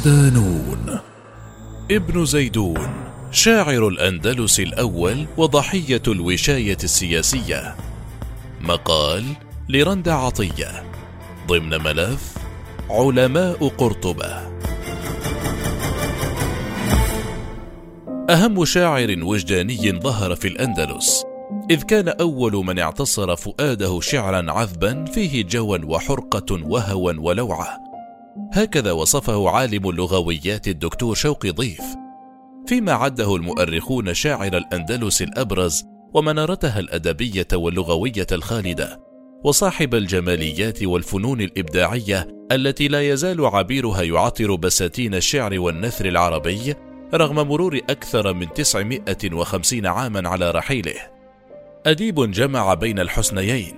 صدانون ابن زيدون شاعر الأندلس الأول وضحية الوشاية السياسية. مقال لرند عطية. ضمن ملف علماء قرطبة. أهم شاعر وجداني ظهر في الأندلس إذ كان أول من اعتصر فؤاده شعرا عذبا فيه جوا وحرقة وهوى ولوعة. هكذا وصفه عالم اللغويات الدكتور شوقي ضيف فيما عده المؤرخون شاعر الأندلس الأبرز ومنارتها الأدبية واللغوية الخالدة وصاحب الجماليات والفنون الإبداعية التي لا يزال عبيرها يعطر بساتين الشعر والنثر العربي رغم مرور أكثر من 950 عاما على رحيله. أديب جمع بين الحسنيين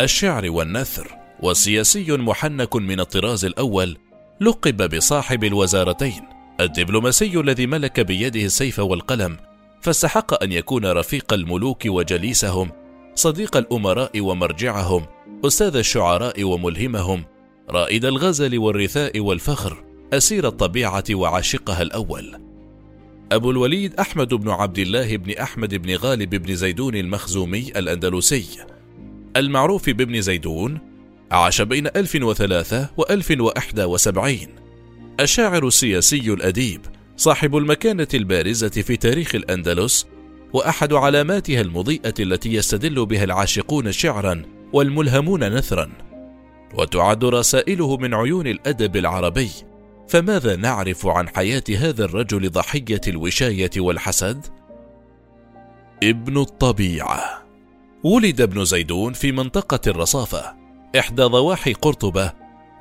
الشعر والنثر وسياسي محنك من الطراز الأول لقب بصاحب الوزارتين. الدبلوماسي الذي ملك بيده السيف والقلم فاستحق أن يكون رفيق الملوك وجليسهم صديق الأمراء ومرجعهم أستاذ الشعراء وملهمهم رائد الغزل والرثاء والفخر أسير الطبيعة وعاشقها الأول. أبو الوليد أحمد بن عبد الله بن أحمد بن غالب بن زيدون المخزومي الأندلسي المعروف بابن زيدون عاش بين 1003 و 1071 الشاعر السياسي الأديب صاحب المكانة البارزة في تاريخ الأندلس وأحد علاماتها المضيئة التي يستدل بها العاشقون شعرا والملهمون نثرا. وتعد رسائله من عيون الأدب العربي. فماذا نعرف عن حياة هذا الرجل ضحية الوشاية والحسد؟ ابن الطبيعة. ولد ابن زيدون في منطقة الرصافة. إحدى ضواحي قرطبة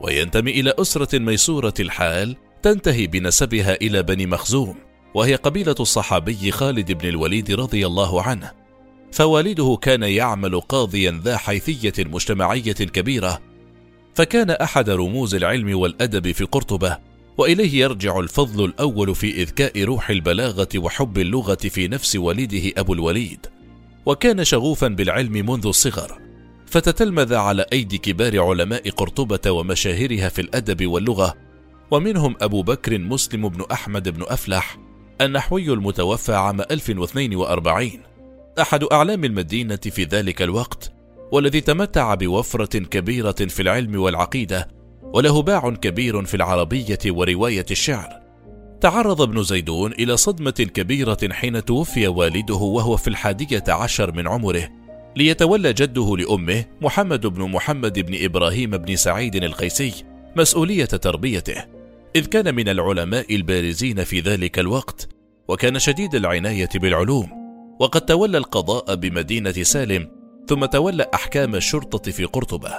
وينتمي إلى أسرة ميسورة الحال تنتهي بنسبها إلى بني مخزوم وهي قبيلة الصحابي خالد بن الوليد رضي الله عنه. فوالده كان يعمل قاضيا ذا حيثية مجتمعية كبيرة. فكان أحد رموز العلم والأدب في قرطبة وإليه يرجع الفضل الأول في إذكاء روح البلاغة وحب اللغة في نفس والده أبو الوليد. وكان شغوفا بالعلم منذ الصغر. فتتلمذ على أيدي كبار علماء قرطبة ومشاهيرها في الأدب واللغة ومنهم أبو بكر مسلم بن أحمد بن أفلح النحوي المتوفى عام 1042 أحد أعلام المدينة في ذلك الوقت والذي تمتع بوفرة كبيرة في العلم والعقيدة وله باع كبير في العربية ورواية الشعر. تعرض ابن زيدون إلى صدمة كبيرة حين توفي والده وهو في الحادية عشر من عمره. ليتولى جده لأمه محمد بن محمد بن إبراهيم بن سعيد القيسي مسؤولية تربيته إذ كان من العلماء البارزين في ذلك الوقت وكان شديد العناية بالعلوم وقد تولى القضاء بمدينة سالم ثم تولى أحكام الشرطة في قرطبة.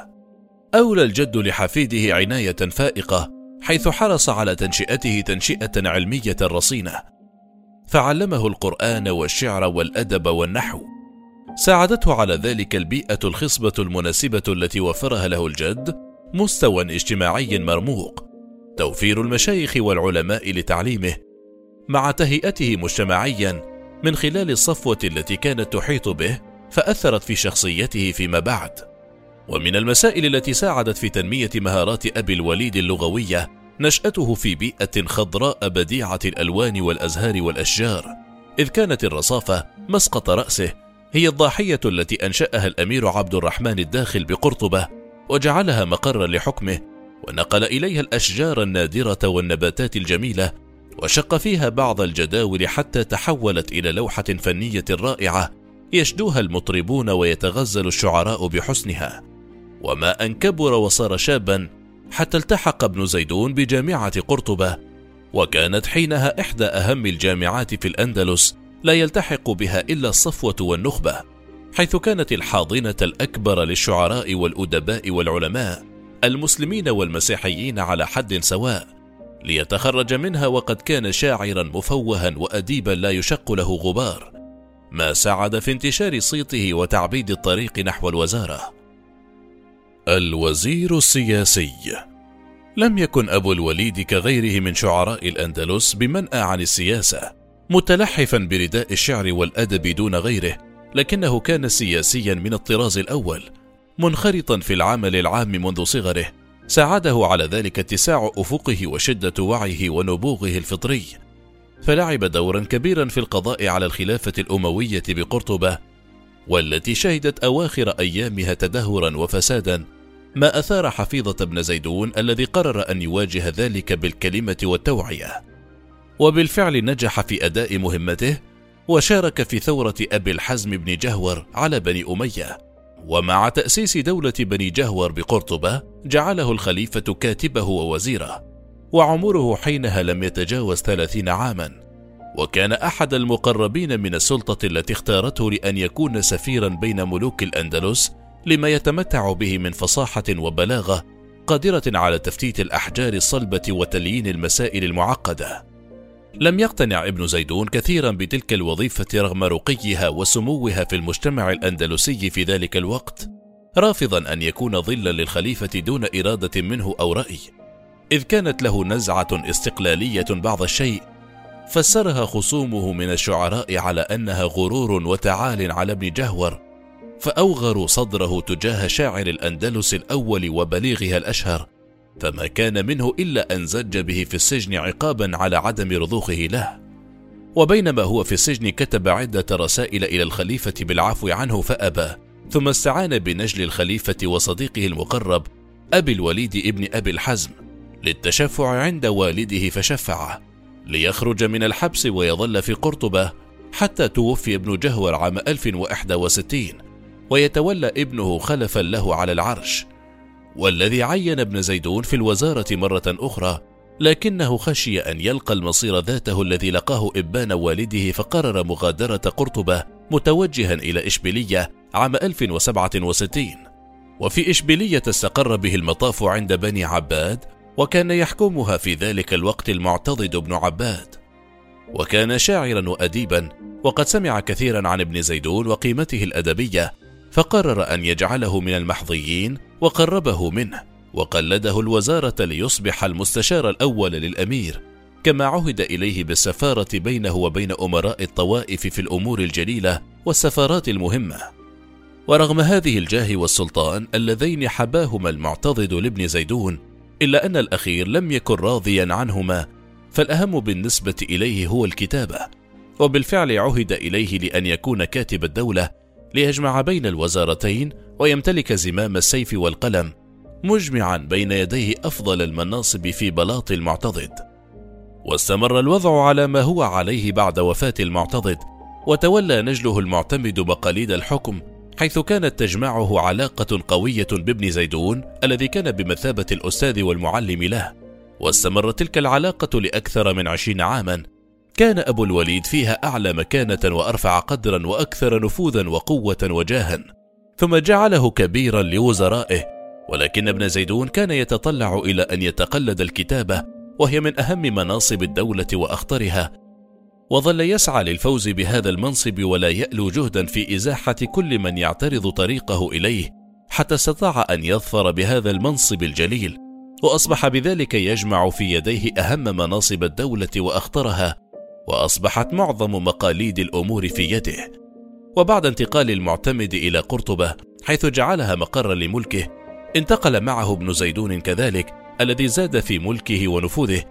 أولى الجد لحفيده عناية فائقة حيث حرص على تنشئته تنشئة علمية رصينة. فعلمه القرآن والشعر والأدب والنحو. ساعدته على ذلك البيئة الخصبة المناسبة التي وفرها له الجد مستوى اجتماعي مرموق. توفير المشايخ والعلماء لتعليمه مع تهيئته مجتمعيا من خلال الصفوة التي كانت تحيط به فأثرت في شخصيته فيما بعد. ومن المسائل التي ساعدت في تنمية مهارات أبي الوليد اللغوية نشأته في بيئة خضراء بديعة الألوان والأزهار والأشجار إذ كانت الرصافة مسقط رأسه هي الضاحية التي أنشأها الأمير عبد الرحمن الداخل بقرطبة وجعلها مقرا لحكمه ونقل إليها الأشجار النادرة والنباتات الجميلة وشق فيها بعض الجداول حتى تحولت إلى لوحة فنية رائعة يشدوها المطربون ويتغزل الشعراء بحسنها. وما أن كبر وصار شابا حتى التحق ابن زيدون بجامعة قرطبة وكانت حينها إحدى أهم الجامعات في الأندلس لا يلتحق بها إلا الصفوة والنخبة حيث كانت الحاضنة الأكبر للشعراء والأدباء والعلماء المسلمين والمسيحيين على حد سواء ليتخرج منها وقد كان شاعرا مفوها واديبا لا يشق له غبار ما ساعد في انتشار صيته وتعبيد الطريق نحو الوزارة. الوزير السياسي لم يكن أبو الوليد كغيره من شعراء الأندلس بمنأى عن السياسة متلحفا برداء الشعر والأدب دون غيره لكنه كان سياسيا من الطراز الأول منخرطا في العمل العام منذ صغره. ساعده على ذلك اتساع أفقه وشدة وعيه ونبوغه الفطري. فلعب دورا كبيرا في القضاء على الخلافة الأموية بقرطبة والتي شهدت أواخر أيامها تدهورا وفسادا. ما أثار حفيظة بن زيدون الذي قرر أن يواجه ذلك بالكلمة والتوعية. وبالفعل نجح في أداء مهمته وشارك في ثورة أبي الحزم بن جهور على بني أمية. ومع تأسيس دولة بني جهور بقرطبة جعله الخليفة كاتبه ووزيره وعمره حينها لم يتجاوز ثلاثين عاما. وكان أحد المقربين من السلطة التي اختارته لأن يكون سفيرا بين ملوك الأندلس لما يتمتع به من فصاحة وبلاغة قادرة على تفتيت الأحجار الصلبة وتليين المسائل المعقدة. لم يقتنع ابن زيدون كثيرا بتلك الوظيفة رغم رقيها وسموها في المجتمع الأندلسي في ذلك الوقت رافضا أن يكون ظلا للخليفة دون إرادة منه أو رأي. إذ كانت له نزعة استقلالية بعض الشيء فسرها خصومه من الشعراء على أنها غرور وتعال على ابن جهور فأوغروا صدره تجاه شاعر الأندلس الأول وبليغها الأشهر. فما كان منه إلا أن زج به في السجن عقابا على عدم رضوخه له. وبينما هو في السجن كتب عدة رسائل إلى الخليفة بالعفو عنه فأبى ثم استعان بنجل الخليفة وصديقه المقرب أبي الوليد ابن أبي الحزم للتشفع عند والده فشفعه ليخرج من الحبس ويظل في قرطبة حتى توفي ابن جهور عام 1061 ويتولى ابنه خلفا له على العرش. والذي عين ابن زيدون في الوزارة مرة أخرى لكنه خشي أن يلقى المصير ذاته الذي لقاه إبان والده فقرر مغادرة قرطبة متوجها إلى إشبيلية عام 1067 وفي إشبيلية استقر به المطاف عند بني عباد وكان يحكمها في ذلك الوقت المعتضد بن عباد. وكان شاعرا وأديبا وقد سمع كثيرا عن ابن زيدون وقيمته الأدبية فقرر أن يجعله من المحظيين وقربه منه وقلده الوزارة ليصبح المستشار الأول للأمير كما عهد إليه بالسفارة بينه وبين أمراء الطوائف في الأمور الجليلة والسفارات المهمة. ورغم هذه الجاه والسلطان اللذين حباهما المعتضد لابن زيدون إلا أن الأخير لم يكن راضيا عنهما فالأهم بالنسبة إليه هو الكتابة. وبالفعل عهد إليه لأن يكون كاتب الدولة ليجمع بين الوزارتين ويمتلك زمام السيف والقلم مجمعا بين يديه أفضل المناصب في بلاط المعتضد. واستمر الوضع على ما هو عليه بعد وفاة المعتضد وتولى نجله المعتمد مقاليد الحكم حيث كانت تجمعه علاقة قوية بابن زيدون الذي كان بمثابة الأستاذ والمعلم له. واستمرت تلك العلاقة لأكثر من عشرين عاما. كان أبو الوليد فيها أعلى مكانة وأرفع قدرا وأكثر نفوذا وقوة وجاها ثم جعله كبيرا لوزرائه ولكن ابن زيدون كان يتطلع إلى أن يتقلد الكتابة وهي من أهم مناصب الدولة وأخطرها وظل يسعى للفوز بهذا المنصب ولا يألو جهدا في إزاحة كل من يعترض طريقه إليه حتى استطاع أن يظفر بهذا المنصب الجليل وأصبح بذلك يجمع في يديه أهم مناصب الدولة وأخطرها وأصبحت معظم مقاليد الأمور في يده. وبعد انتقال المعتمد إلى قرطبة حيث جعلها مقرا لملكه انتقل معه ابن زيدون كذلك الذي زاد في ملكه ونفوذه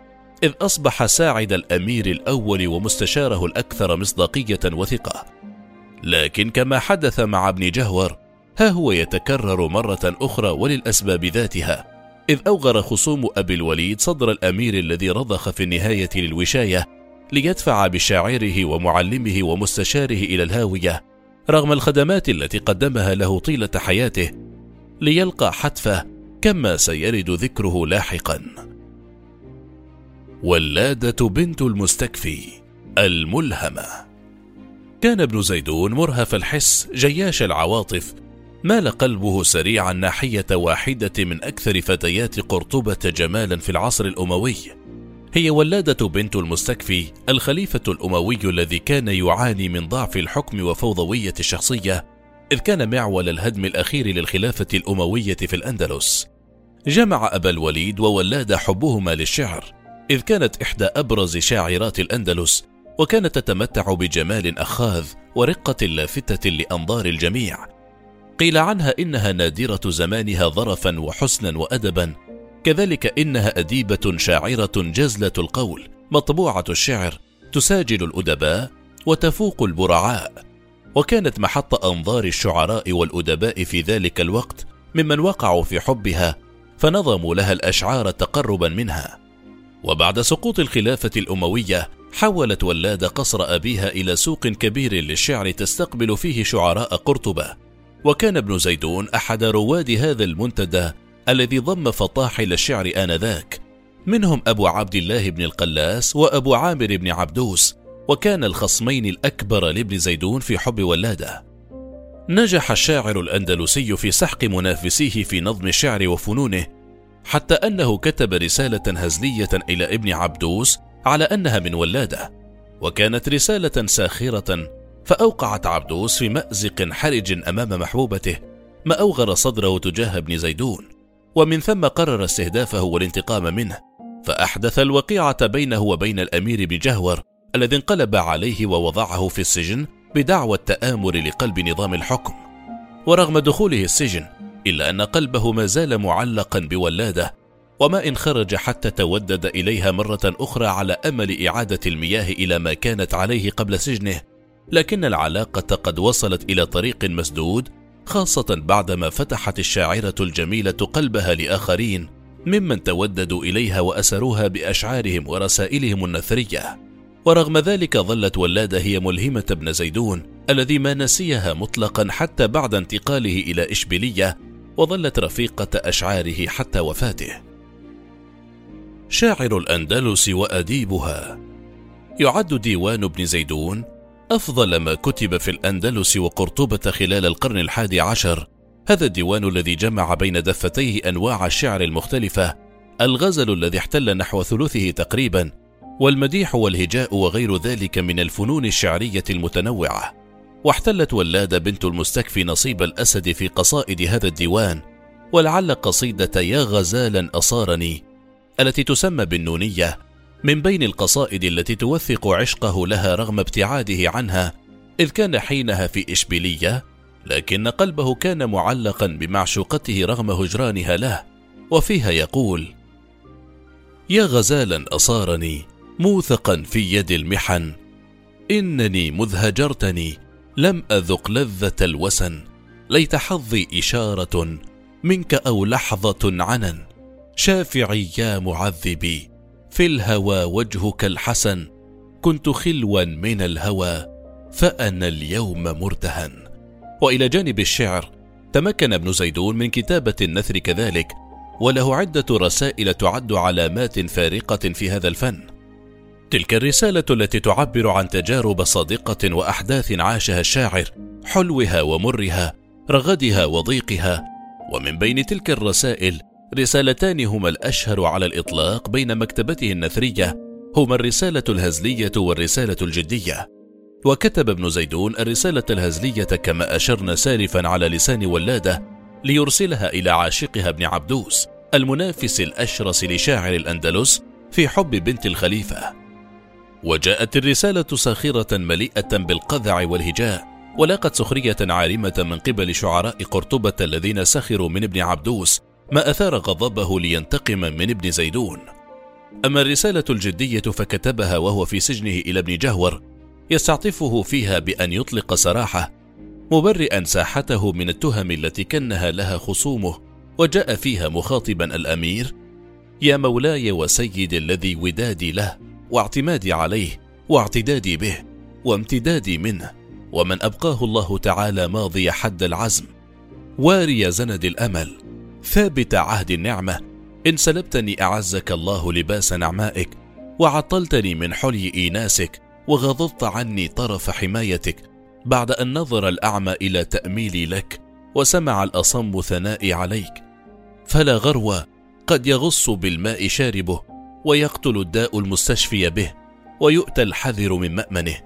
إذ أصبح ساعد الأمير الأول ومستشاره الأكثر مصداقية وثقة. لكن كما حدث مع ابن جهور ها هو يتكرر مرة أخرى وللأسباب ذاتها إذ أوغر خصوم أبي الوليد صدر الأمير الذي رضخ في النهاية للوشاية ليدفع بشاعره ومعلمه ومستشاره إلى الهاوية رغم الخدمات التي قدمها له طيلة حياته ليلقى حتفه كما سيرد ذكره لاحقا. ولاده بنت المستكفي الملهمة. كان ابن زيدون مرهف الحس جياش العواطف مال قلبه سريعا ناحيه واحدة من أكثر فتيات قرطبة جمالا في العصر الأموي. هي ولادة بنت المستكفي الخليفة الأموي الذي كان يعاني من ضعف الحكم وفوضوية الشخصية إذ كان معول الهدم الأخير للخلافة الأموية في الأندلس. جمع أبا الوليد وولاد حبهما للشعر إذ كانت إحدى أبرز شاعرات الأندلس وكانت تتمتع بجمال أخاذ ورقة لافتة لأنظار الجميع. قيل عنها إنها نادرة زمانها ظرفا وحسنا وأدبا كذلك إنها أديبة شاعرة جزلة القول مطبوعة الشعر تساجل الأدباء وتفوق البرعاء. وكانت محط أنظار الشعراء والأدباء في ذلك الوقت ممن وقعوا في حبها فنظموا لها الأشعار تقربا منها. وبعد سقوط الخلافة الأموية حولت ولاد قصر أبيها إلى سوق كبير للشعر تستقبل فيه شعراء قرطبة. وكان ابن زيدون أحد رواد هذا المنتدى الذي ضم فطاحل الشعر آنذاك. منهم أبو عبد الله بن القلاس وأبو عامر بن عبدوس وكان الخصمين الأكبر لابن زيدون في حب ولاده. نجح الشاعر الأندلسي في سحق منافسيه في نظم الشعر وفنونه حتى أنه كتب رسالة هزلية إلى ابن عبدوس على أنها من ولاده وكانت رسالة ساخرة فأوقعت عبدوس في مأزق حرج أمام محبوبته ما أوغر صدره تجاه ابن زيدون. ومن ثم قرر استهدافه والانتقام منه فأحدث الوقيعة بينه وبين الأمير بن جهور الذي انقلب عليه ووضعه في السجن بدعوى التآمر لقلب نظام الحكم. ورغم دخوله السجن إلا أن قلبه ما زال معلقا بولاده وما إن خرج حتى تودد إليها مرة أخرى على أمل إعادة المياه إلى ما كانت عليه قبل سجنه لكن العلاقة قد وصلت إلى طريق مسدود خاصة بعدما فتحت الشاعرة الجميلة قلبها لآخرين ممن توددوا إليها وأسروها بأشعارهم ورسائلهم النثرية. ورغم ذلك ظلت ولادة هي ملهمة ابن زيدون الذي ما نسيها مطلقا حتى بعد انتقاله إلى إشبيلية وظلت رفيقة أشعاره حتى وفاته. شاعر الأندلس وأديبها. يعد ديوان ابن زيدون أفضل ما كتب في الأندلس وقرطبة خلال القرن الحادي عشر هذا الديوان الذي جمع بين دفتيه أنواع الشعر المختلفة الغزل الذي احتل نحو ثلثه تقريبا والمديح والهجاء وغير ذلك من الفنون الشعرية المتنوعة. واحتلت ولاد بنت المستكفي نصيب الأسد في قصائد هذا الديوان ولعل قصيدة يا غزالا أصارني التي تسمى بالنونية من بين القصائد التي توثق عشقه لها رغم ابتعاده عنها إذ كان حينها في إشبيلية لكن قلبه كان معلقا بمعشوقته رغم هجرانها له وفيها يقول يا غزالا أصارني موثقا في يد المحن إنني مذ هجرتني لم أذق لذة الوسن ليت حظي إشارة منك أو لحظة عنن شافعي يا معذبي في الهوى وجهك الحسن كنت خلوا من الهوى فأنا اليوم مرتهن. وإلى جانب الشعر تمكن ابن زيدون من كتابة النثر كذلك وله عدة رسائل تعد علامات فارقة في هذا الفن. تلك الرسالة التي تعبر عن تجارب صادقة وأحداث عاشها الشاعر حلوها ومرها رغدها وضيقها ومن بين تلك الرسائل رسالتان هما الأشهر على الإطلاق بين مكتبته النثرية هما الرسالة الهزلية والرسالة الجدية. وكتب ابن زيدون الرسالة الهزلية كما أشرنا سالفا على لسان ولادة ليرسلها إلى عاشقها ابن عبدوس المنافس الأشرس لشاعر الأندلس في حب بنت الخليفة. وجاءت الرسالة ساخرة مليئة بالقذع والهجاء ولاقت سخرية عارمة من قبل شعراء قرطبة الذين سخروا من ابن عبدوس ما أثار غضبه لينتقم من ابن زيدون. أما الرسالة الجدية فكتبها وهو في سجنه إلى ابن جهور يستعطفه فيها بأن يطلق سراحه مبرئا ساحته من التهم التي كنها لها خصومه وجاء فيها مخاطبا الأمير يا مولاي وسيدي الذي ودادي له واعتمادي عليه واعتدادي به وامتدادي منه ومن أبقاه الله تعالى ماضي حد العزم واري زند الأمل ثابت عهد النعمة. إن سلبتني أعزك الله لباس نعمائك وعطلتني من حلي إيناسك وغضضت عني طرف حمايتك. بعد أن نظر الأعمى إلى تأميلي لك وسمع الأصم ثنائي عليك. فلا غرو قد يغص بالماء شاربه ويقتل الداء المستشفي به ويؤتى الحذر من مأمنه.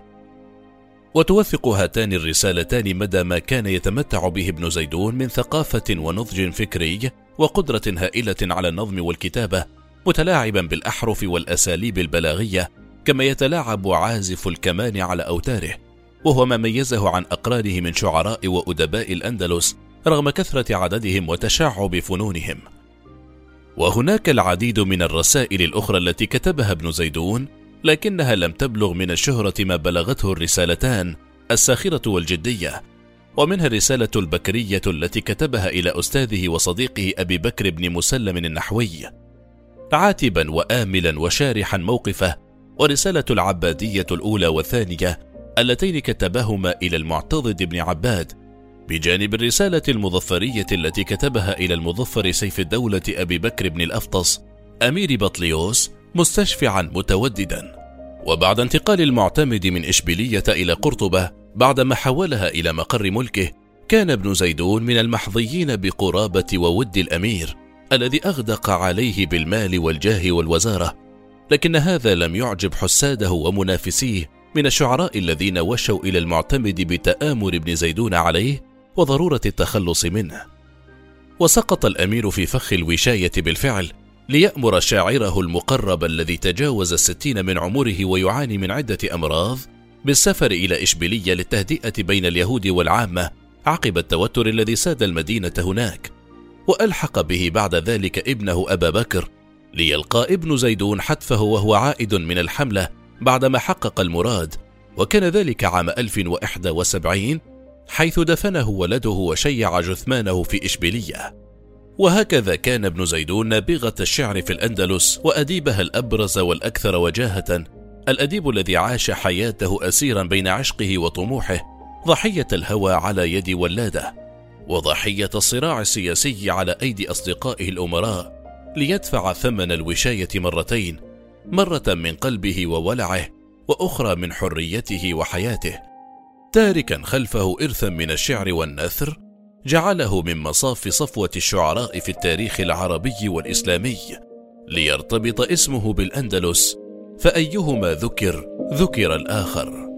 وتوثق هاتان الرسالتان مدى ما كان يتمتع به ابن زيدون من ثقافة ونضج فكري وقدرة هائلة على النظم والكتابة متلاعبا بالأحرف والأساليب البلاغية كما يتلاعب عازف الكمان على أوتاره وهو ما ميزه عن أقرانه من شعراء وأدباء الأندلس رغم كثرة عددهم وتشعب فنونهم. وهناك العديد من الرسائل الأخرى التي كتبها ابن زيدون لكنها لم تبلغ من الشهرة ما بلغته الرسالتان الساخرة والجدية ومنها الرسالة البكرية التي كتبها إلى أستاذه وصديقه أبي بكر بن مسلم النحوي عاتبا وآملا وشارحا موقفه ورسالة العبادية الأولى والثانية اللتين كتبهما إلى المعتضد بن عباد بجانب الرسالة المظفرية التي كتبها إلى المظفر سيف الدولة أبي بكر بن الأفطس أمير بطليوس مستشفعا متوددا. وبعد انتقال المعتمد من إشبيلية إلى قرطبة بعدما حولها إلى مقر ملكه كان ابن زيدون من المحظيين بقرابة وود الأمير الذي أغدق عليه بالمال والجاه والوزارة. لكن هذا لم يعجب حساده ومنافسيه من الشعراء الذين وشوا إلى المعتمد بتآمر ابن زيدون عليه وضرورة التخلص منه. وسقط الأمير في فخ الوشاية بالفعل ليأمر شاعره المقرب الذي تجاوز الستين من عمره ويعاني من عدة أمراض بالسفر إلى إشبيلية للتهدئة بين اليهود والعامة عقب التوتر الذي ساد المدينة هناك وألحق به بعد ذلك ابنه أبا بكر ليلقى ابن زيدون حتفه وهو عائد من الحملة بعدما حقق المراد وكان ذلك عام 1071 حيث دفنه ولده وشيع جثمانه في إشبيلية. وهكذا كان ابن زيدون نابغة الشعر في الأندلس وأديبها الأبرز والأكثر وجاهة. الأديب الذي عاش حياته أسيرا بين عشقه وطموحه ضحية الهوى على يد ولاده وضحية الصراع السياسي على أيدي أصدقائه الأمراء ليدفع ثمن الوشاية مرتين مرة من قلبه وولعه وأخرى من حريته وحياته. تاركا خلفه إرثا من الشعر والنثر جعله من مصاف صفوة الشعراء في التاريخ العربي والإسلامي ليرتبط اسمه بالأندلس فأيهما ذكر ذكر الآخر.